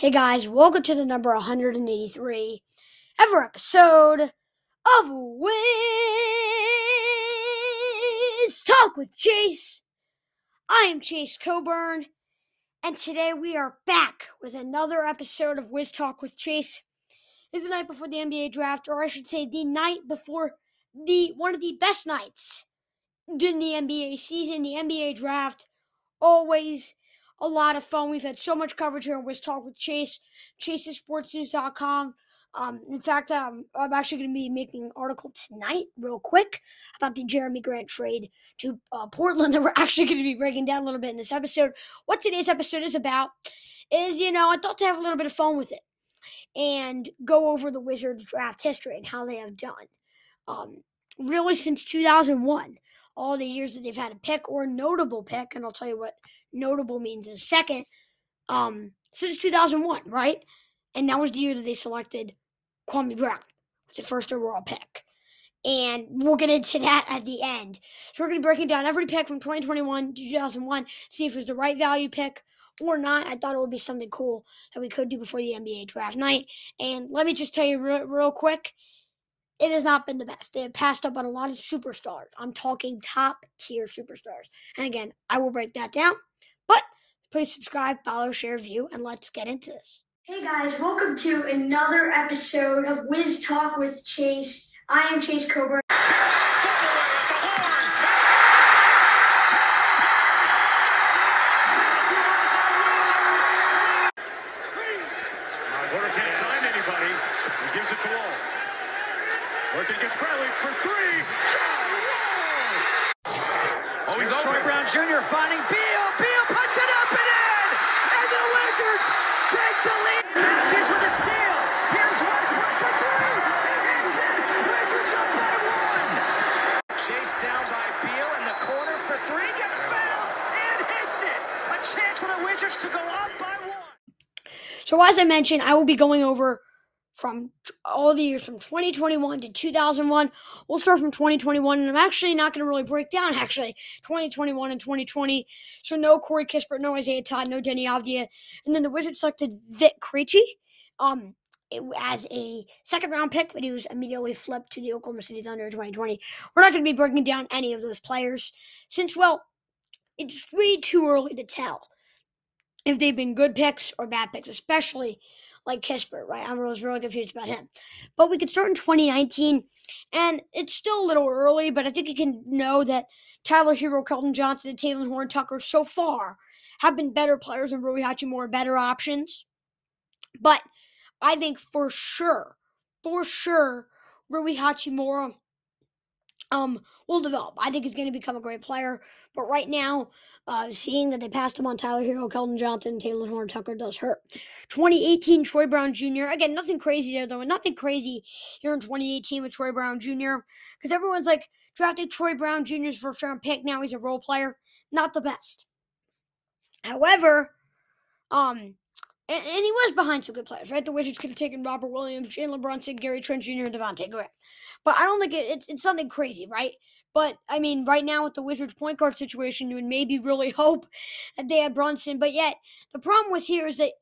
Hey guys, welcome to the number 183 ever episode of Wiz Talk with Chase. I am Chase Coburn, and today we are back with another episode of Wiz Talk with Chase. It's the night before the NBA draft, or I should say, the night before the one of the best nights in the NBA season, the NBA draft. Always a lot of fun. We've had so much coverage here on Wiz Talk with Chase, chasesportsnews.com. Um, in fact, um, I'm actually going to be making an article tonight, real quick, about the Jerami Grant trade to uh, Portland that we're actually going to be breaking down a little bit in this episode. What today's episode is about is, you know, I thought to have a little bit of fun with it and go over the Wizards draft history and how they have done. Um, really, since 2001, all the years that they've had a pick or a notable pick, and I'll tell you what notable means in a second, um, since 2001, right? And that was the year that they selected Kwame Brown with the first overall pick. And we'll get into that at the end. So we're going to be breaking down every pick from 2021 to 2001, see if it was the right value pick or not. I thought it would be something cool that we could do before the NBA draft night. And let me just tell you real, real quick it has not been the best. They have passed up on a lot of superstars. I'm talking top tier superstars. And again, I will break that down. Please subscribe, follow, share, view, and let's get into this. Hey guys, welcome to another episode of Wiz Talk with Chase. I am Chase Coburn. Porter can't find anybody. He gives it to Wall. Working against Bradley for three. John Wall. Oh, he's Here's Troy open. Brown Jr. finding Beal. Beal puts it up and in. And the Wizards take the lead. Matthews with a steal. Here's Westbrook for three. He hits it. Wizards up by one. Chased down by Beal in the corner for three. Gets fouled and hits it. A chance for the Wizards to go up by one. So, as I mentioned, I will be going over from all the years from 2021 to 2001. We'll start from 2021, and I'm actually not going to really break down actually 2021 and 2020. So, no Corey Kispert, no Isaiah Todd, no Deni Avdija, and then the Wizards selected Vit Krejci um, it- as a second round pick, but he was immediately flipped to the Oklahoma City Thunder in 2020. We're not going to be breaking down any of those players since, well, it's way too early to tell if they've been good picks or bad picks, especially like Kispert, right? I was really confused about him. But we could start in 2019, and it's still a little early, but I think you can know that Tyler Herro, Keldon Johnson, and Talen Horton-Tucker so far have been better players than Rui Hachimura, better options. But I think for sure, for sure, Rui Hachimura um, will develop. I think he's going to become a great player. But right now, uh, seeing that they passed him on Tyler Herro, Keldon Johnson, Talen Horton-Tucker does hurt. 2018, Troy Brown Jr. Again, nothing crazy there though, nothing crazy here in 2018 with Troy Brown Jr. Because everyone's like drafted Troy Brown Jr.'s first round pick. Now he's a role player. Not the best. However, um, and, and he was behind some good players, right? The Wizards could have taken Robert Williams, Jalen Brunson, Gary Trent Jr., and Devontae Graham. But I don't think it, it's it's something crazy, right? But I mean, right now with the Wizards point guard situation, you would maybe really hope that they had Brunson. But yet, the problem with here is that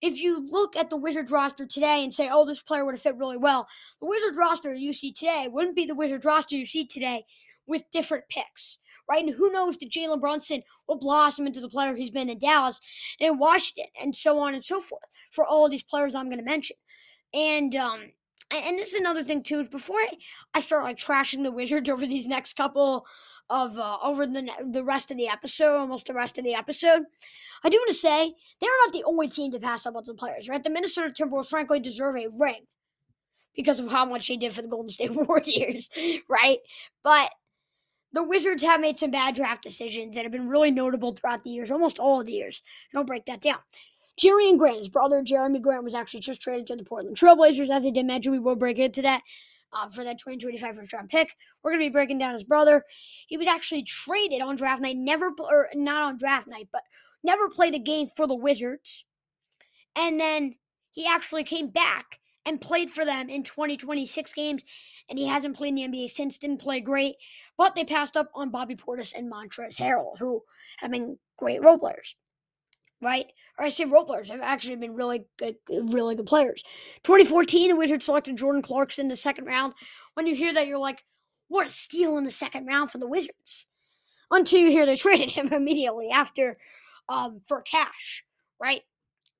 if you look at the Wizards roster today and say, "Oh, this player would have fit really well," the Wizards roster you see today wouldn't be the Wizards roster you see today with different picks, right? And who knows that Jalen Brunson will blossom into the player he's been in Dallas and Washington, and so on and so forth for all of these players I'm going to mention. And um, and, this is another thing too. Is before I, I start like trashing the Wizards over these next couple of uh, over the the rest of the episode, almost the rest of the episode, I do want to say they're not the only team to pass up on some players, right? The Minnesota Timberwolves frankly deserve a ring because of how much they did for the Golden State Warriors, right? But the Wizards have made some bad draft decisions that have been really notable throughout the years, almost all of the years. And I'll break that down. Jerian Grant, his brother Jerami Grant, was actually just traded to the Portland Trailblazers. As I did mention, we will break into that uh, for that 2025 first round pick. We're going to be breaking down his brother. He was actually traded on draft night, never, or not on draft night, but never played a game for the Wizards. And then he actually came back and played for them in 2026 games, and he hasn't played in the NBA since. Didn't play great, but they passed up on Bobby Portis and Montrezl Harrell, who have been great role players. right? Or I say role players have actually been really good, really good players. 2014, the Wizards selected Jordan Clarkson in the second round. When you hear that, you're like, what a steal in the second round for the Wizards. Until you hear they traded him immediately after um, for cash, right?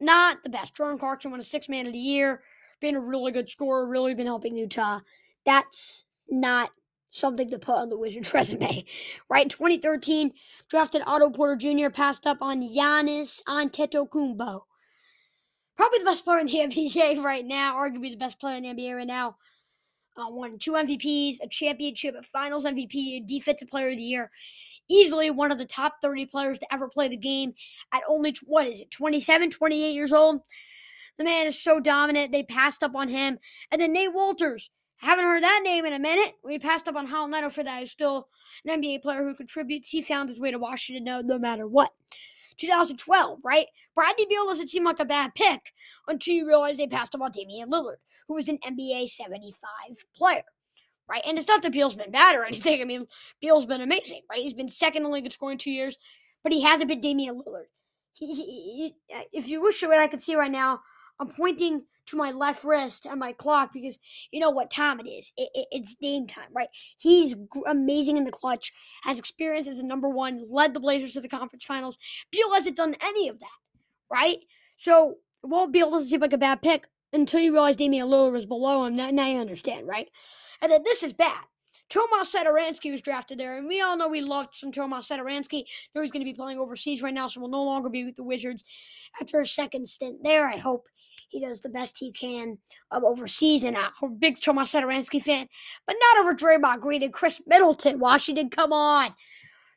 Not the best. Jordan Clarkson won a six man of the year, been a really good scorer, really been helping Utah. That's not something to put on the Wizards resume, right? 2013, drafted Otto Porter Jr., passed up on Giannis Antetokounmpo. Probably the best player in the NBA right now, arguably the best player in the NBA right now. Uh, won two MVPs, a championship, a finals MVP, a defensive player of the year. Easily one of the top 30 players to ever play the game at only, what is it, 27, 28 years old? The man is so dominant. They passed up on him. And then Nate Wolters. haven't heard that name in a minute. We passed up on Raul Neto for that. He's still an NBA player who contributes. He found his way to Washington no, no matter what. 2012, right? Bradley Beal doesn't seem like a bad pick until you realize they passed up on Damian Lillard, who was an NBA 75 player, right? And it's not that Beal's been bad or anything. I mean, Beal's been amazing, right? He's been second in the league in scoring two years, but he hasn't been Damian Lillard. He, he, he, if you wish what I could see right now, I'm pointing to my left wrist and my clock because you know what time it is. It, it, it's game time, right? He's amazing in the clutch, has experience as a number one, led the Blazers to the conference finals. Beal hasn't done any of that, right? So, well, Beal doesn't seem like a bad pick until you realize Damian Lillard was below him. Now, now you understand, right? And then this is bad. Tomas Satoransky was drafted there, and we all know we loved some Tomas Satoransky. Though he's going to be playing overseas right now, so will no longer be with the Wizards after a second stint there. I hope he does the best he can um, overseas. And I'm a big Tomas Satoransky fan, but not over Draymond Green and Khris Middleton. Washington, come on.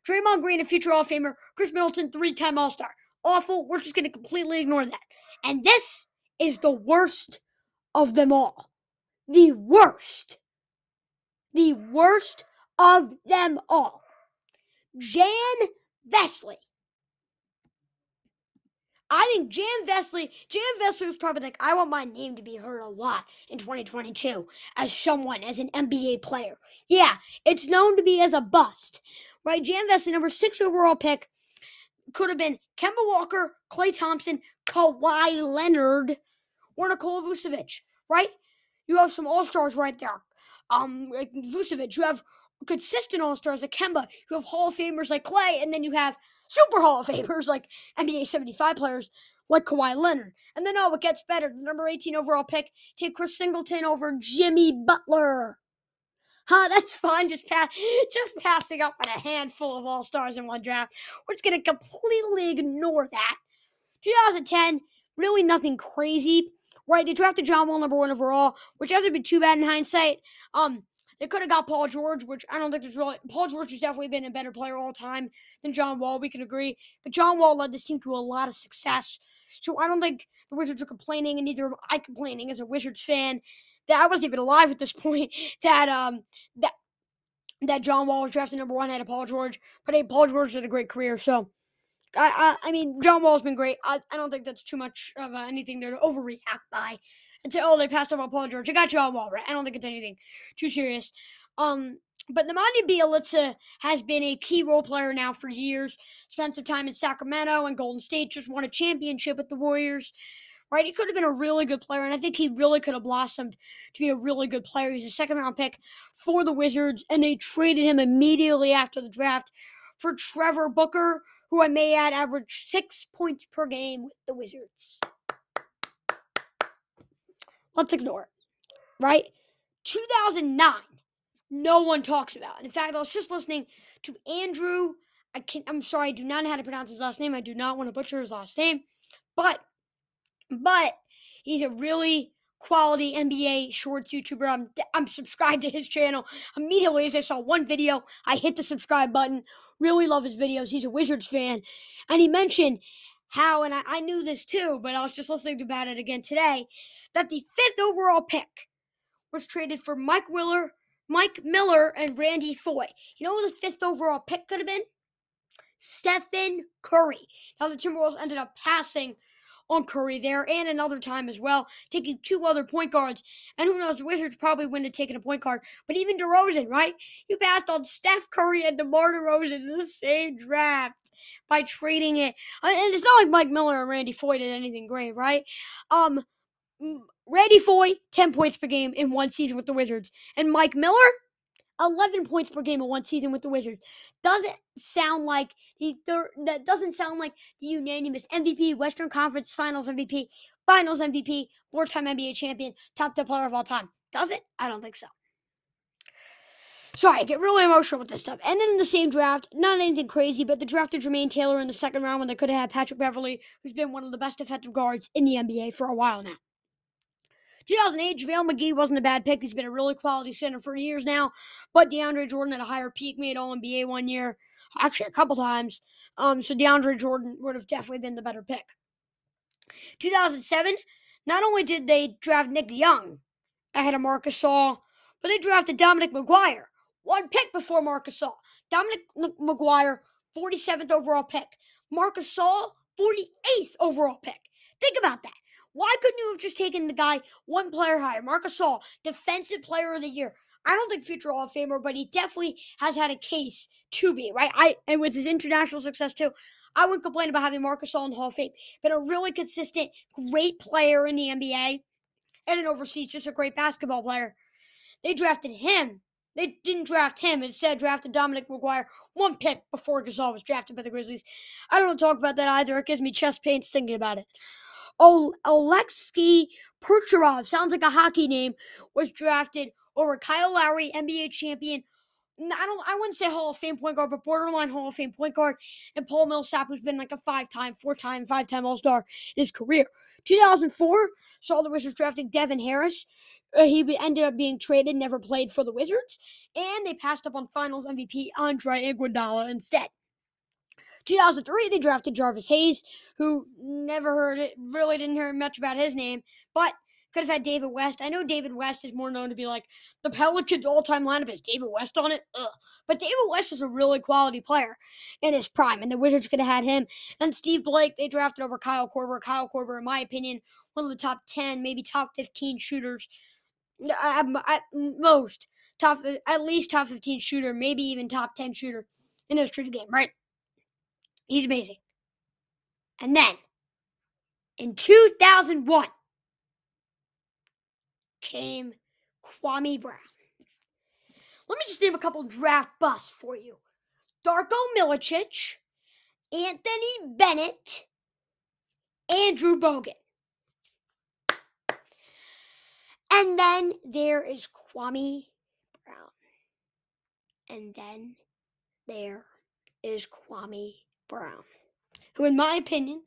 Draymond Green, a future All Famer. Khris Middleton, three time All Star. Awful. We're just going to completely ignore that. And this is the worst of them all. The worst. The worst of them all. Jan Vesely I think Jan Vesely, Jan Vesely was probably like, I want my name to be heard a lot in 2022 as someone, as an NBA player. Yeah, it's known to be as a bust, right? Jan Vesely, number six overall pick, could have been Kemba Walker, Klay Thompson, Kawhi Leonard, or Nikola Vucevic, right? You have some all stars right there. Um, like Vucevic, you have consistent all stars like Kemba, you have Hall of Famers like Klay, and then you have Super Hall of Famers like NBA 75 players like Kawhi Leonard. And then, oh, it gets better. The number 18 overall pick, take Chris Singleton over Jimmy Butler. Huh, that's fine. Just pass, just passing up on a handful of all stars in one draft. We're just gonna completely ignore that. 2010, really nothing crazy, right? They drafted John Wall number one overall, which hasn't been too bad in hindsight. Um, they could have got Paul George, which I don't think there's really. Paul George has definitely been a better player all time than John Wall. We can agree. But John Wall led this team to a lot of success. So I don't think the Wizards are complaining, and neither am I complaining as a Wizards fan that I wasn't even alive at this point. That um that that John Wall was drafted number one ahead of Paul George. But hey, Paul George had a great career, so I I, I mean John Wall's been great. I, I don't think that's too much of uh, anything to overreact by and say, oh, they passed up on Paul George. I got John Wall, right? I don't think it's anything too serious. Um, but Nemanja Bjelica has been a key role player now for years. Spent some time in Sacramento and Golden State, just won a championship with the Warriors. Right? He could have been a really good player, and I think he really could have blossomed to be a really good player. He's a second round pick for the Wizards, and they traded him immediately after the draft for Trevor Booker, who I may add averaged six points per game with the Wizards. Let's ignore it. Right? 2009. No one talks about. In fact, I was just listening to Andrew. I can I'm sorry, I do not know how to pronounce his last name. I do not want to butcher his last name. But but he's a really quality NBA shorts YouTuber. I'm I'm subscribed to his channel immediately as I saw one video. I hit the subscribe button. Really love his videos. He's a Wizards fan, and he mentioned how, and I, I knew this too, but I was just listening about it again today, that the fifth overall pick was traded for Mike Willer, Mike Miller, and Randy Foye. You know who the fifth overall pick could have been? Stephen Curry. Now the Timberwolves ended up passing on Curry there and another time as well, taking two other point guards. And who knows, the Wizards probably wouldn't have taken a point guard. But even DeRozan, right? You passed on Steph Curry and DeMar DeRozan in the same draft by trading it. Uh, and it's not like Mike Miller and Randy Foye did anything great, right? Um, Randy Foye, 10 points per game in one season with the Wizards. And Mike Miller, 11 points per game in one season with the Wizards. Doesn't sound like the that doesn't sound like the unanimous MVP, Western Conference Finals MVP, Finals MVP, four-time NBA champion, top 10 player of all time. Does it? I don't think so. Sorry, I get really emotional with this stuff. And then in the same draft, not anything crazy, but they drafted Jermaine Taylor in the second round when they could have had Patrick Beverley, who's been one of the best defensive guards in the NBA for a while now. 2008, JaVale McGee wasn't a bad pick. He's been a really quality center for years now. But DeAndre Jordan at a higher peak made All NBA one year, actually a couple times. Um, so DeAndre Jordan would have definitely been the better pick. 2007, not only did they draft Nick Young ahead of Marcus Gasol, but they drafted Dominic McGuire, one pick before Marcus Gasol. Dominic McGuire, 47th overall pick. Marcus Gasol, 48th overall pick. Think about that. Why couldn't you have just taken the guy one player higher? Marcus Gasol, defensive player of the year. I don't think future Hall of Famer, but he definitely has had a case to be, right? I and with his international success too, I wouldn't complain about having Marcus Gasol in the Hall of Fame. Been a really consistent, great player in the NBA and an overseas, just a great basketball player. They drafted him. They didn't draft him. Instead, drafted Dominic McGuire one pick before Gasol was drafted by the Grizzlies. I don't want to talk about that either. It gives me chest pains thinking about it. Ol- Oleksiy Pecherov, sounds like a hockey name, was drafted over Kyle Lowry, NBA champion. I don't. I wouldn't say Hall of Fame point guard, but borderline Hall of Fame point guard, and Paul Millsap, who's been like a five-time, four-time, five-time All-Star in his career. 2004 saw the Wizards drafting Devin Harris. Uh, he ended up being traded, never played for the Wizards, and they passed up on Finals MVP Andre Iguodala instead. 2003, they drafted Jarvis Hayes, who never heard it, really didn't hear much about his name, but could have had David West. I know David West is more known to be like the Pelicans' all-time lineup is David West on it. Ugh. But David West was a really quality player in his prime, and the Wizards could have had him. And Steve Blake, they drafted over Kyle Korver. Kyle Korver, in my opinion, one of the top 10, maybe top 15 shooters at, most top, at least top 15 shooter, maybe even top 10 shooter in of the game, right? He's amazing. And then in 2001 came Kwame Brown. Let me just name a couple draft busts for you Darko Milicic, Anthony Bennett, Andrew Bogut. And then there is Kwame Brown. And then there is Kwame Brown, who, in my opinion,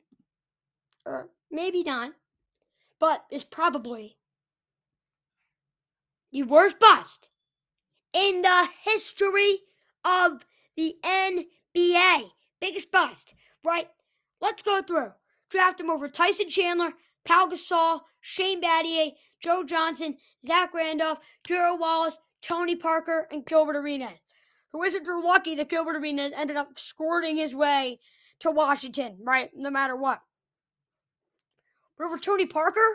or maybe not, but is probably the worst bust in the history of the NBA. Biggest bust, right? Let's go through. Draft him over Tyson Chandler, Pau Gasol, Shane Battier, Joe Johnson, Zach Randolph, Gerald Wallace, Tony Parker, and Gilbert Arenas. The Wizards Drew lucky that Gilbert Arenas ended up squirting his way to Washington, right? No matter what. But over Tony Parker,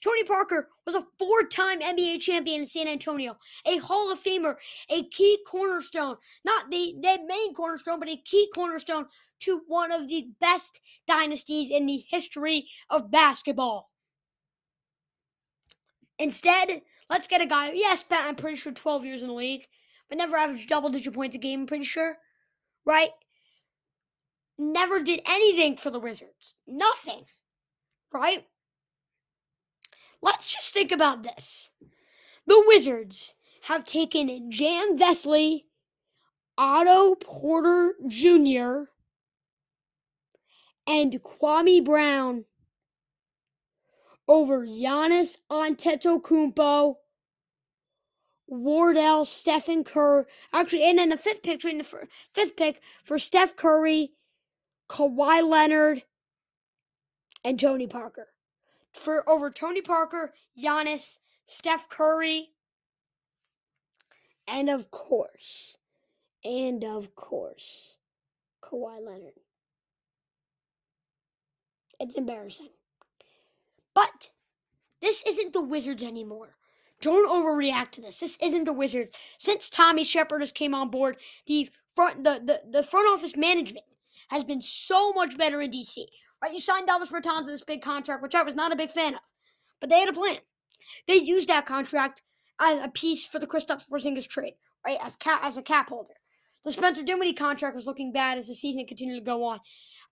Tony Parker was a four time NBA champion in San Antonio, a Hall of Famer, a key cornerstone, not the, the main cornerstone, but a key cornerstone to one of the best dynasties in the history of basketball. Instead, let's get a guy, yes, I'm pretty sure 12 years in the league, but never averaged double digit points a game, I'm pretty sure. Right? Never did anything for the Wizards. Nothing. Right? Let's just think about this. The Wizards have taken Jan Vesely, Otto Porter Jr., and Kwame Brown over Giannis Antetokounmpo, Wardell, Stephen Curry. Actually, and then the fifth pick, the fifth pick for Steph Curry, Kawhi Leonard, and Tony Parker. For over Tony Parker, Giannis, Steph Curry, and of course, and of course, Kawhi Leonard. It's embarrassing. But this isn't the Wizards anymore. Don't overreact to this. This isn't the Wizards. Since Tommy Sheppard has came on board, the front the, the, the front office management has been so much better in DC. Right? You signed Davis Bertans to this big contract, which I was not a big fan of. But they had a plan. They used that contract as a piece for the Kristaps Porzingis trade, right? As cap as a cap holder. The Spencer Dinwiddie contract was looking bad as the season continued to go on.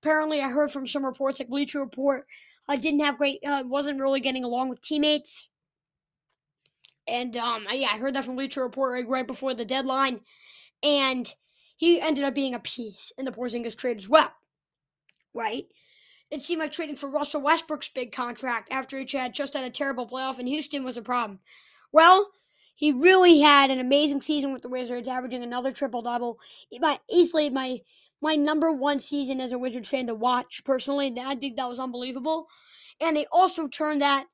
Apparently, I heard from some reports, like Bleacher Report, I uh, didn't have great, uh, wasn't really getting along with teammates. And um, yeah, I heard that from Bleacher Report right, right before the deadline, and he ended up being a piece in the Porzingis trade as well, right? It seemed like trading for Russell Westbrook's big contract after he had just had a terrible playoff in Houston was a problem. Well, he really had an amazing season with the Wizards, averaging another triple double. Easily my my number one season as a Wizards fan to watch personally. I think that was unbelievable, and they also turned that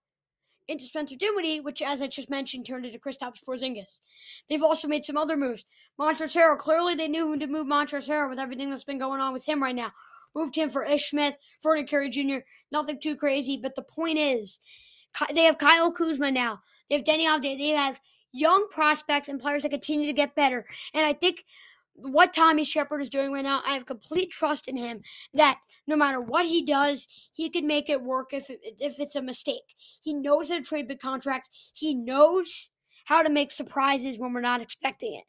into Spencer Dinwiddie, which, as I just mentioned, turned into Kristaps Porzingis. They've also made some other moves. Montrezl Harrell, clearly they knew who to move Montrezl Harrell with everything that's been going on with him right now. Moved him for Ish Smith, Vernon Carey Jr. Nothing too crazy, but the point is, they have Kyle Kuzma now. They have Deni Avdija. They have young prospects and players that continue to get better. And I think what Tommy Sheppard is doing right now, I have complete trust in him that no matter what he does, he can make it work if it, if it's a mistake. He knows how to trade big contracts. He knows how to make surprises when we're not expecting it.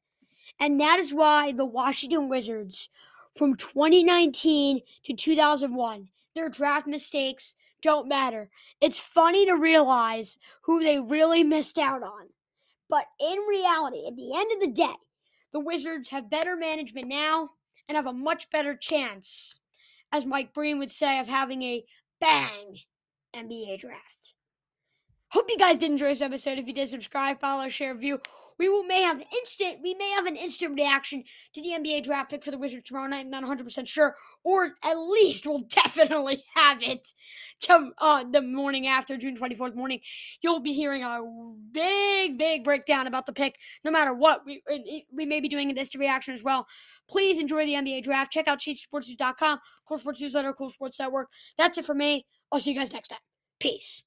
And that is why the Washington Wizards from 2019 to 2001. Their draft mistakes don't matter. It's funny to realize who they really missed out on. But in reality, at the end of the day, the Wizards have better management now and have a much better chance, as Mike Breen would say, of having a bang NBA draft. Hope you guys did enjoy this episode. If you did, subscribe, follow, share, view. We will may have instant. We may have an instant reaction to the NBA draft pick for the Wizards tomorrow night. I'm not 100 percent sure, or at least we'll definitely have it to uh, the morning after June 24th morning. You'll be hearing a big, big breakdown about the pick. No matter what, we we may be doing an instant reaction as well. Please enjoy the NBA draft. Check out CheesySportsNews.com, Cool Sports Newsletter, Cool Sports Network. That's it for me. I'll see you guys next time. Peace.